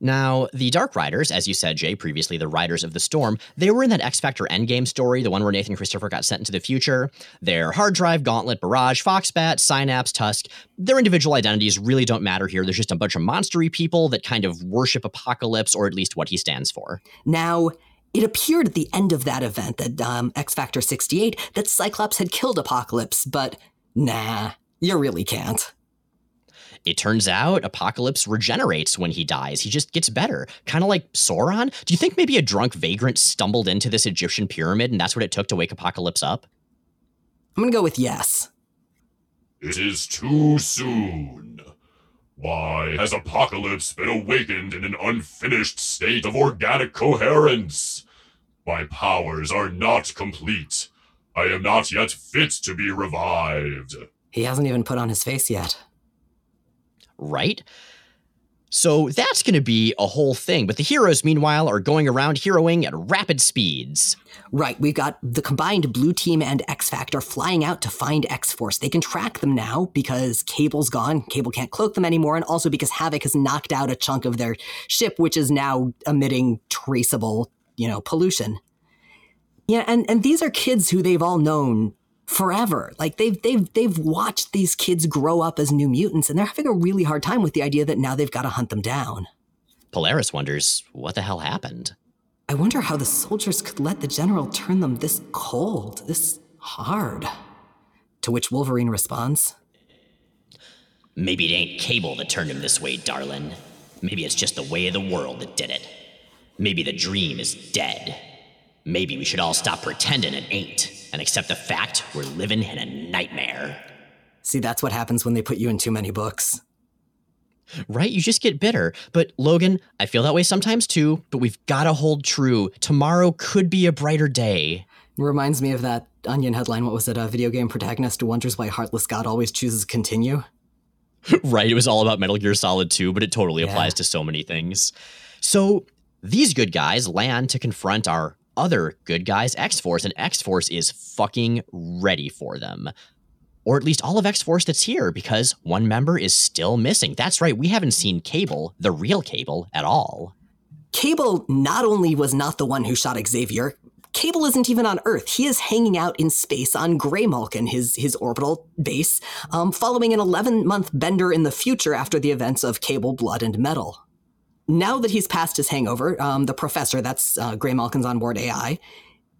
now, the Dark Riders, as you said, Jay, previously the Riders of the Storm, they were in that X Factor Endgame story, the one where Nathan Christopher got sent into the future. Their hard drive, Gauntlet, Barrage, Foxbat, Synapse, Tusk, their individual identities really don't matter here. There's just a bunch of monstery people that kind of worship Apocalypse, or at least what he stands for. Now, it appeared at the end of that event, that um, X Factor 68, that Cyclops had killed Apocalypse, but nah, you really can't it turns out Apocalypse regenerates when he dies. He just gets better. Kind of like Sauron. Do you think maybe a drunk vagrant stumbled into this Egyptian pyramid and that's what it took to wake Apocalypse up? I'm going to go with yes. It is too soon. Why has Apocalypse been awakened in an unfinished state of organic coherence? My powers are not complete. I am not yet fit to be revived. He hasn't even put on his face yet right? So that's going to be a whole thing. But the heroes, meanwhile, are going around heroing at rapid speeds. Right. We've got the combined Blue Team and X Factor flying out to find X Force. They can track them now because Cable's gone. Cable can't cloak them anymore. And also because Havoc has knocked out a chunk of their ship, which is now emitting traceable, you know, pollution. Yeah. And, and these are kids who they've all known forever. Like they've they've they've watched these kids grow up as new mutants and they're having a really hard time with the idea that now they've got to hunt them down. Polaris wonders what the hell happened. I wonder how the soldiers could let the general turn them this cold, this hard. To which Wolverine responds, Maybe it ain't Cable that turned him this way, darling. Maybe it's just the way of the world that did it. Maybe the dream is dead. Maybe we should all stop pretending it ain't and accept the fact we're living in a nightmare. See, that's what happens when they put you in too many books. Right? You just get bitter. But Logan, I feel that way sometimes too, but we've got to hold true. Tomorrow could be a brighter day. Reminds me of that Onion headline. What was it? A video game protagonist who wonders why Heartless God always chooses continue. right? It was all about Metal Gear Solid 2, but it totally Yeah. applies to so many things. So these good guys land to confront our other good guys, X Force, and X Force is fucking ready for them. Or at least all of X Force that's here, because one member is still missing. That's right, we haven't seen Cable, the real Cable, at all. Cable not only was not the one who shot Xavier, Cable isn't even on Earth. He is hanging out in space on Graymalkin, his his orbital base, um, following an 11 month bender in the future after the events of Cable, Blood, and Metal. Now that he's past his hangover, um, the professor, that's uh, Graymalkin's onboard AI,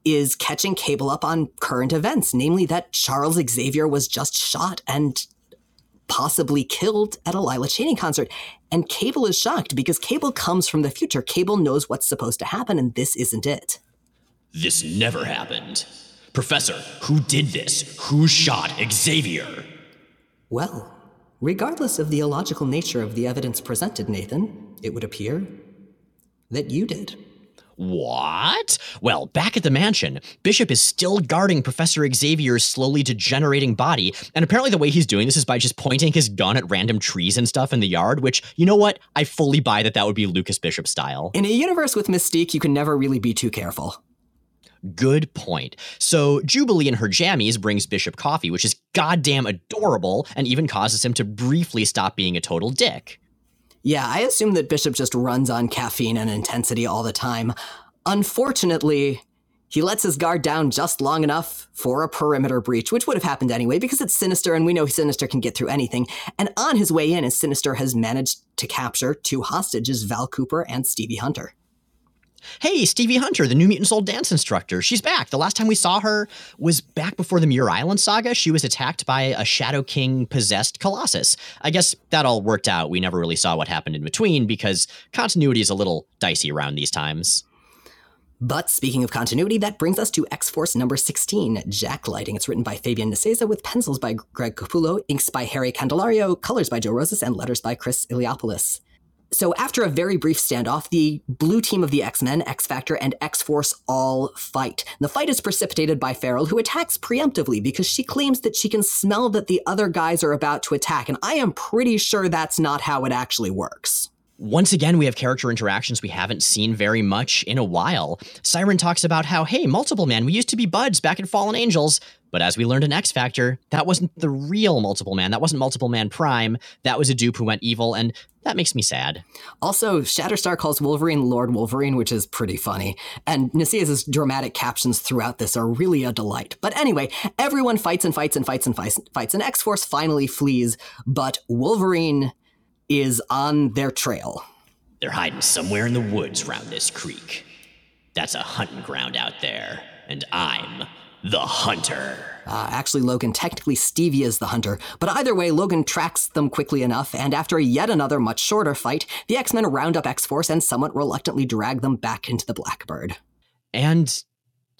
is catching Cable up on current events, namely that Charles Xavier was just shot and possibly killed at a Lila Cheney concert. And Cable is shocked because Cable comes from the future. Cable knows what's supposed to happen, and this isn't it. This never happened. Professor, who did this? Who shot Xavier? Well, regardless of the illogical nature of the evidence presented, Nathan, it would appear that you did. What? Well, back at the mansion, Bishop is still guarding Professor Xavier's slowly degenerating body, and apparently the way he's doing this is by just pointing his gun at random trees and stuff in the yard, which, you know what? I fully buy that that would be Lucas Bishop style. In a universe with Mystique, you can never really be too careful. Good point. So, Jubilee in her jammies brings Bishop coffee, which is goddamn adorable, and even causes him to briefly stop being a total dick. Yeah, I assume that Bishop just runs on caffeine and intensity all the time. Unfortunately, he lets his guard down just long enough for a perimeter breach, which would have happened anyway because it's Sinister and we know Sinister can get through anything. And on his way in, as Sinister has managed to capture two hostages, Val Cooper and Stevie Hunter. Hey, Stevie Hunter, the New Mutants old dance instructor. She's back. The last time we saw her was back before the Muir Island saga. She was attacked by a Shadow King possessed Colossus. I guess that all worked out. We never really saw what happened in between because continuity is a little dicey around these times. But speaking of continuity, that brings us to X Force number 16, Jack Lighting. It's written by Fabian Nicieza with pencils by Greg Capullo, inks by Harry Candelario, colors by Joe Rosas, and letters by Chris Iliopoulos. So, after a very brief standoff, the blue team of the X Men, X Factor, and X Force all fight. The fight is precipitated by Feral, who attacks preemptively because she claims that she can smell that the other guys are about to attack, and I am pretty sure that's not how it actually works. Once again, we have character interactions we haven't seen very much in a while. Siren talks about how, hey, Multiple Man, we used to be buds back in Fallen Angels, but as we learned in X Factor, that wasn't the real Multiple Man. That wasn't Multiple Man Prime. That was a dupe who went evil, and that makes me sad. Also, Shatterstar calls Wolverine Lord Wolverine, which is pretty funny. And Nicieza's dramatic captions throughout this are really a delight. But anyway, everyone fights and fights and fights and fights, fights and X-Force finally flees, but Wolverine is on their trail. They're hiding somewhere in the woods round this creek. That's a hunting ground out there, and I'm the hunter. Uh, actually, Logan, technically Stevie is the hunter, but either way, Logan tracks them quickly enough, and after yet another much shorter fight, the X Men round up X Force and somewhat reluctantly drag them back into the Blackbird. And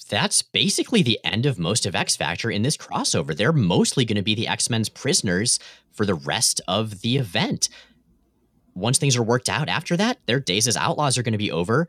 that's basically the end of most of X Factor in this crossover. They're mostly going to be the X Men's prisoners for the rest of the event. Once things are worked out after that, their days as outlaws are going to be over.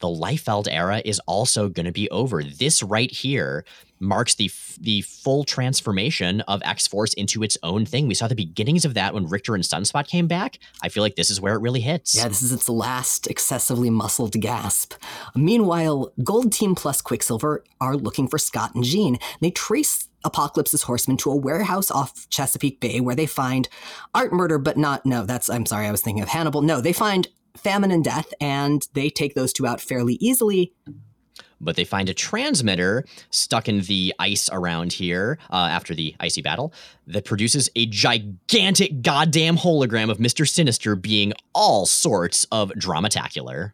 The Liefeld era is also going to be over. This right here marks the f- the full transformation of X Force into its own thing. We saw the beginnings of that when Rictor and Sunspot came back. I feel like this is where it really hits. Yeah, this is its last excessively muscled gasp. Meanwhile, Gold Team plus Quicksilver are looking for Scott and Jean. They trace Apocalypse's horsemen to a warehouse off Chesapeake Bay where they find art murder, but not, no, that's, I'm sorry, I was thinking of Hannibal. No, they find famine and death, and they take those two out fairly easily. but they find a transmitter stuck in the ice around here uh, after the icy battle that produces a gigantic goddamn hologram of Mr. Sinister being all sorts of dramatacular.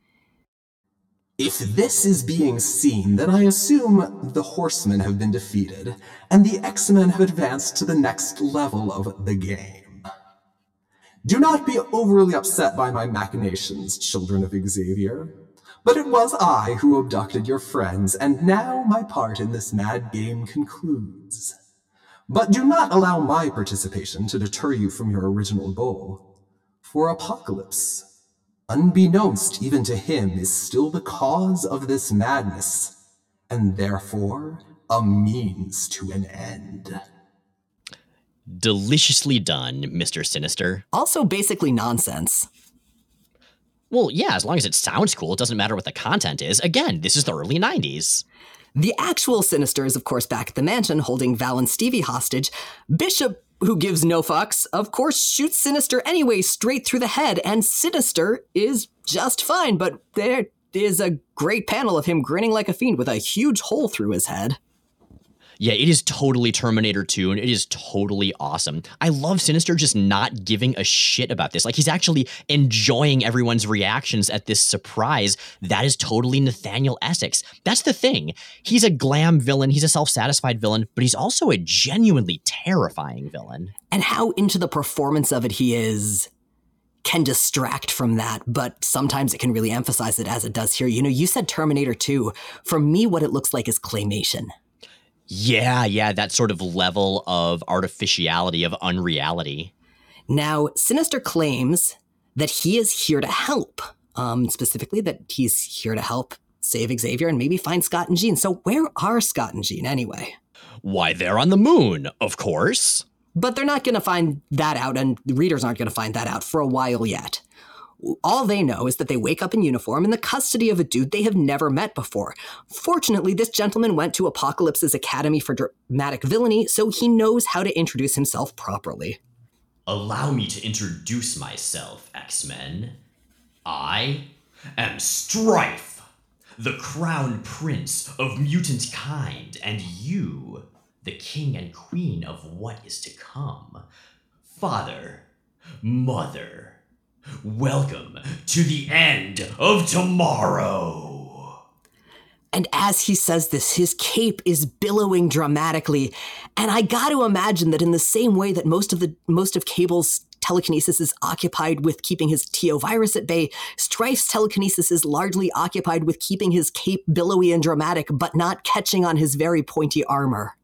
If this is being seen, then I assume the horsemen have been defeated, and the X-Men have advanced to the next level of the game. Do not be overly upset by my machinations, children of Xavier. But it was I who abducted your friends, and now my part in this mad game concludes. But do not allow my participation to deter you from your original goal. For Apocalypse, unbeknownst even to him, is still the cause of this madness, and therefore a means to an end. Deliciously done, Mr. Sinister. Also, basically nonsense. Well, yeah, as long as it sounds cool, it doesn't matter what the content is. Again, this is the early 90s. The actual Sinister is, of course, back at the mansion holding Val and Stevie hostage. Bishop, who gives no fucks, of course, shoots Sinister anyway straight through the head, and Sinister is just fine, but there is a great panel of him grinning like a fiend with a huge hole through his head. Yeah, it is totally Terminator 2, and it is totally awesome. I love Sinister just not giving a shit about this. Like, he's actually enjoying everyone's reactions at this surprise. That is totally Nathaniel Essex. That's the thing. He's a glam villain, he's a self satisfied villain, but he's also a genuinely terrifying villain. And how into the performance of it he is can distract from that, but sometimes it can really emphasize it as it does here. You know, you said Terminator 2. For me, what it looks like is claymation. Yeah, yeah, that sort of level of artificiality, of unreality. Now, Sinister claims that he is here to help, um, specifically that he's here to help save Xavier and maybe find Scott and Jean. So, where are Scott and Jean anyway? Why, they're on the moon, of course. But they're not going to find that out, and readers aren't going to find that out for a while yet. All they know is that they wake up in uniform in the custody of a dude they have never met before. Fortunately, this gentleman went to Apocalypse's Academy for Dramatic Villainy, so he knows how to introduce himself properly. Allow me to introduce myself, X Men. I am Strife, the crown prince of mutant kind, and you, the king and queen of what is to come. Father, mother, welcome to the end of tomorrow. And as he says this, his cape is billowing dramatically. And I got to imagine that in the same way that most of the most of Cable's telekinesis is occupied with keeping his TO virus at bay, Strife's telekinesis is largely occupied with keeping his cape billowy and dramatic, but not catching on his very pointy armor.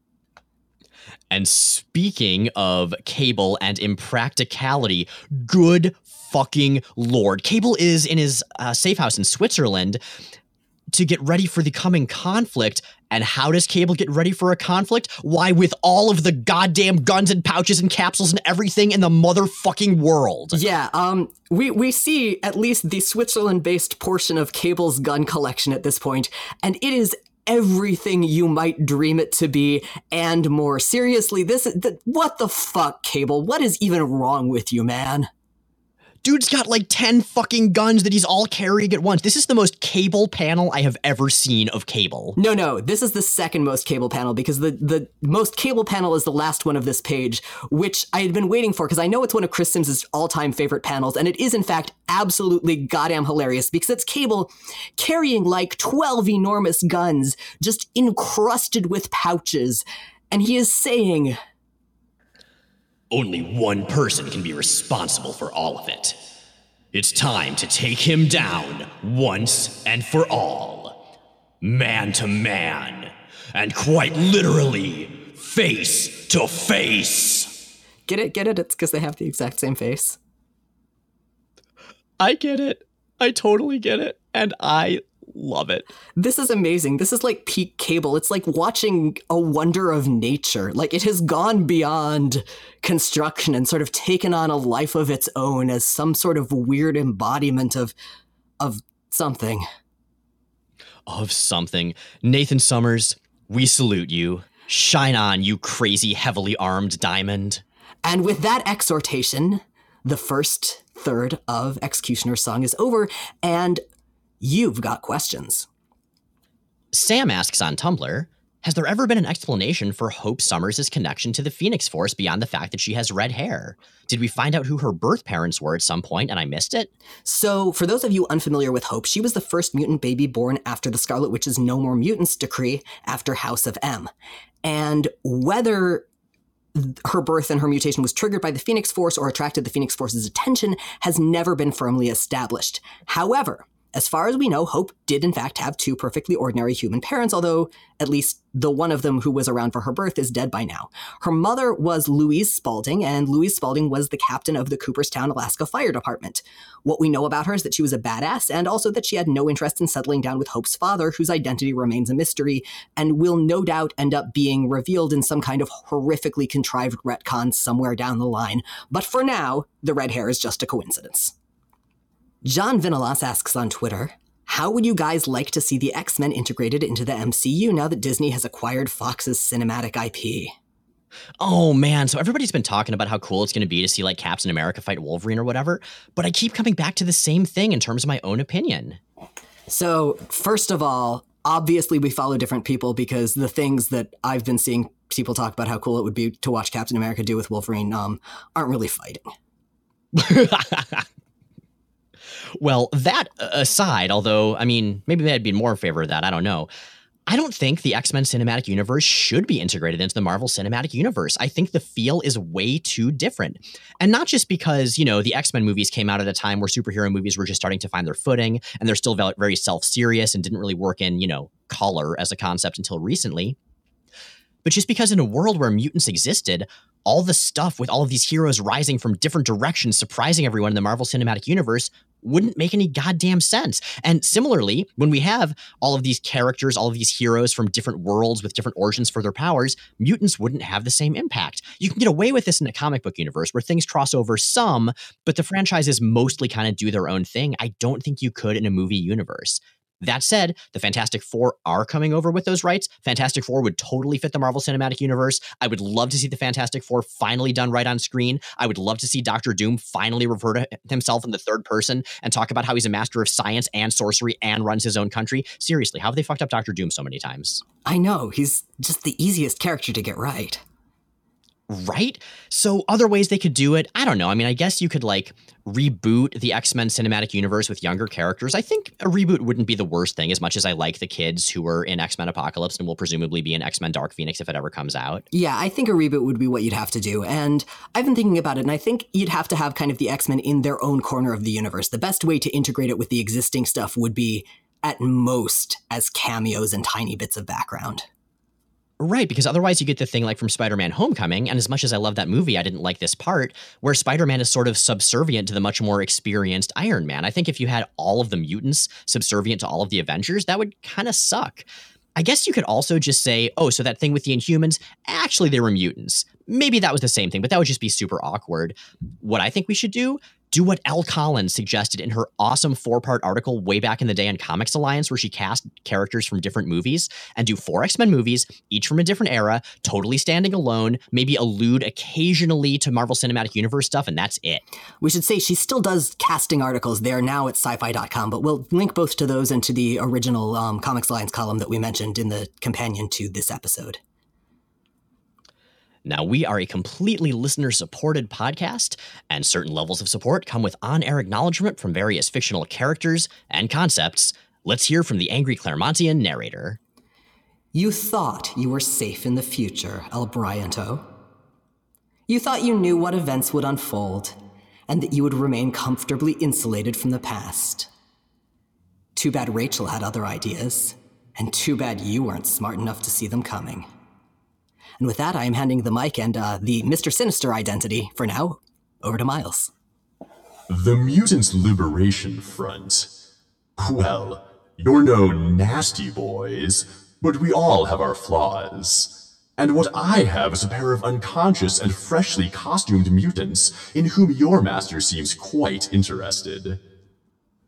And speaking of Cable and impracticality, good fucking lord. Cable is in his uh, safe house in Switzerland to get ready for the coming conflict. And how does Cable get ready for a conflict? Why, with all of the goddamn guns and pouches and capsules and everything in the motherfucking world. Yeah, um, we, we see at least the Switzerland based portion of Cable's gun collection at this point, and it is everything you might dream it to be and more. Seriously, this th- what the fuck, Cable? What is even wrong with you, man? Dude's got like 10 fucking guns that he's all carrying at once. This is the most cable panel I have ever seen of cable. No, no, this is the second most cable panel because the, the most cable panel is the last one of this page, which I had been waiting for because I know it's one of Chris Sims' all time favorite panels, and it is in fact absolutely goddamn hilarious because it's cable carrying like 12 enormous guns just encrusted with pouches. And he is saying, Only one person can be responsible for all of it. It's time to take him down once and for all. Man to man. And quite literally, face to face. Get it, get it? It's because they have the exact same face. I get it. I totally get it. And I love it. This is amazing. This is like peak cable. It's like watching a wonder of nature. Like it has gone beyond construction and sort of taken on a life of its own as some sort of weird embodiment of of something. Of something. Nathan Summers, we salute you. Shine on, you crazy, heavily armed diamond. And with that exhortation, the first third of X-Cutioner's Song is over, and you've got questions. Sam asks on Tumblr Has there ever been an explanation for Hope Summers' connection to the Phoenix Force beyond the fact that she has red hair? Did we find out who her birth parents were at some point and I missed it? So, for those of you unfamiliar with Hope, she was the first mutant baby born after the Scarlet Witch's No More Mutants decree after House of M. And whether her birth and her mutation was triggered by the Phoenix Force or attracted the Phoenix Force's attention has never been firmly established. However, as far as we know, Hope did in fact have two perfectly ordinary human parents, although at least the one of them who was around for her birth is dead by now. Her mother was Louise Spalding, and Louise Spalding was the captain of the Cooperstown, Alaska Fire Department. What we know about her is that she was a badass, and also that she had no interest in settling down with Hope's father, whose identity remains a mystery, and will no doubt end up being revealed in some kind of horrifically contrived retcon somewhere down the line. But for now, the red hair is just a coincidence. John Vinalas asks on Twitter, how would you guys like to see the X Men integrated into the MCU now that Disney has acquired Fox's cinematic IP? Oh man, so everybody's been talking about how cool it's going to be to see like Captain America fight Wolverine or whatever, but I keep coming back to the same thing in terms of my own opinion. So, first of all, obviously we follow different people because the things that I've been seeing people talk about how cool it would be to watch Captain America do with Wolverine um, aren't really fighting. Well, that aside, although, I mean, maybe I'd be more in favor of that. I don't know. I don't think the X Men cinematic universe should be integrated into the Marvel cinematic universe. I think the feel is way too different. And not just because, you know, the X Men movies came out at a time where superhero movies were just starting to find their footing and they're still very self serious and didn't really work in, you know, color as a concept until recently. But just because in a world where mutants existed, all the stuff with all of these heroes rising from different directions, surprising everyone in the Marvel Cinematic Universe wouldn't make any goddamn sense. And similarly, when we have all of these characters, all of these heroes from different worlds with different origins for their powers, mutants wouldn't have the same impact. You can get away with this in a comic book universe where things cross over some, but the franchises mostly kind of do their own thing. I don't think you could in a movie universe. That said, the Fantastic Four are coming over with those rights. Fantastic Four would totally fit the Marvel Cinematic Universe. I would love to see the Fantastic Four finally done right on screen. I would love to see Doctor Doom finally refer to himself in the third person and talk about how he's a master of science and sorcery and runs his own country. Seriously, how have they fucked up Doctor Doom so many times? I know, he's just the easiest character to get right. Right? So, other ways they could do it, I don't know. I mean, I guess you could like reboot the X Men cinematic universe with younger characters. I think a reboot wouldn't be the worst thing, as much as I like the kids who were in X Men Apocalypse and will presumably be in X Men Dark Phoenix if it ever comes out. Yeah, I think a reboot would be what you'd have to do. And I've been thinking about it, and I think you'd have to have kind of the X Men in their own corner of the universe. The best way to integrate it with the existing stuff would be, at most, as cameos and tiny bits of background. Right, because otherwise you get the thing like from Spider Man Homecoming, and as much as I love that movie, I didn't like this part where Spider Man is sort of subservient to the much more experienced Iron Man. I think if you had all of the mutants subservient to all of the Avengers, that would kind of suck. I guess you could also just say, oh, so that thing with the Inhumans, actually, they were mutants. Maybe that was the same thing, but that would just be super awkward. What I think we should do do what Elle Collins suggested in her awesome four part article way back in the day on Comics Alliance, where she cast characters from different movies and do four X Men movies, each from a different era, totally standing alone, maybe allude occasionally to Marvel Cinematic Universe stuff, and that's it. We should say she still does casting articles. They're now at sci fi.com, but we'll link both to those and to the original um, Comics Alliance column that we mentioned in the companion to this episode. Now, we are a completely listener supported podcast, and certain levels of support come with on air acknowledgement from various fictional characters and concepts. Let's hear from the angry Claremontian narrator. You thought you were safe in the future, El Brianto. You thought you knew what events would unfold, and that you would remain comfortably insulated from the past. Too bad Rachel had other ideas, and too bad you weren't smart enough to see them coming. And with that, I am handing the mic and uh, the Mr. Sinister identity, for now, over to Miles. The Mutants Liberation Front. Well, you're no nasty boys, but we all have our flaws. And what I have is a pair of unconscious and freshly costumed mutants in whom your master seems quite interested.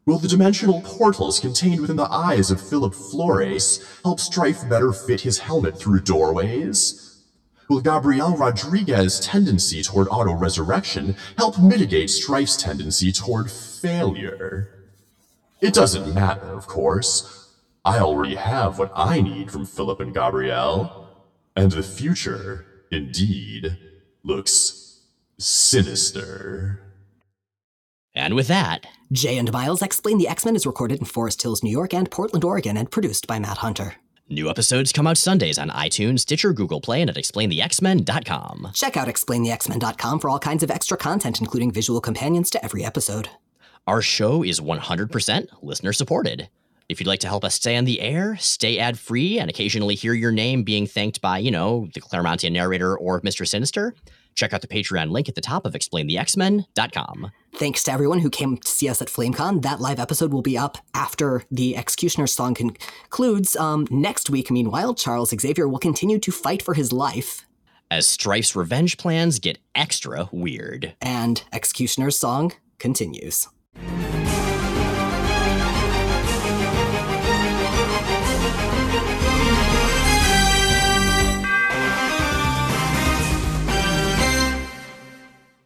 Will the dimensional portals contained within the eyes of Philip Flores help Strife better fit his helmet through doorways? Will Gabriel Rodriguez's tendency toward auto-resurrection help mitigate Strife's tendency toward failure? It doesn't matter, of course. I already have what I need from Philip and Gabrielle. And the future, indeed, looks sinister. And with that, Jay and Miles Explain the X Men is recorded in Forest Hills, New York, and Portland, Oregon, and produced by Matt Hunter. New episodes come out Sundays on iTunes, Stitcher, Google Play, and at xplainthexmen.com. Check out xplainthexmen.com for all kinds of extra content, including visual companions to every episode. Our show is 100% listener supported. If you'd like to help us stay on the air, stay ad free, and occasionally hear your name being thanked by, you know, the Claremontian narrator or Mr. Sinister, check out the Patreon link at the top of xplainthexmen.com. Thanks to everyone who came to see us at FlameCon. That live episode will be up after the X-Cutioner's song concludes. Um, next week, meanwhile, Charles Xavier will continue to fight for his life, As Strife's revenge plans get extra weird. and X-Cutioner's song continues.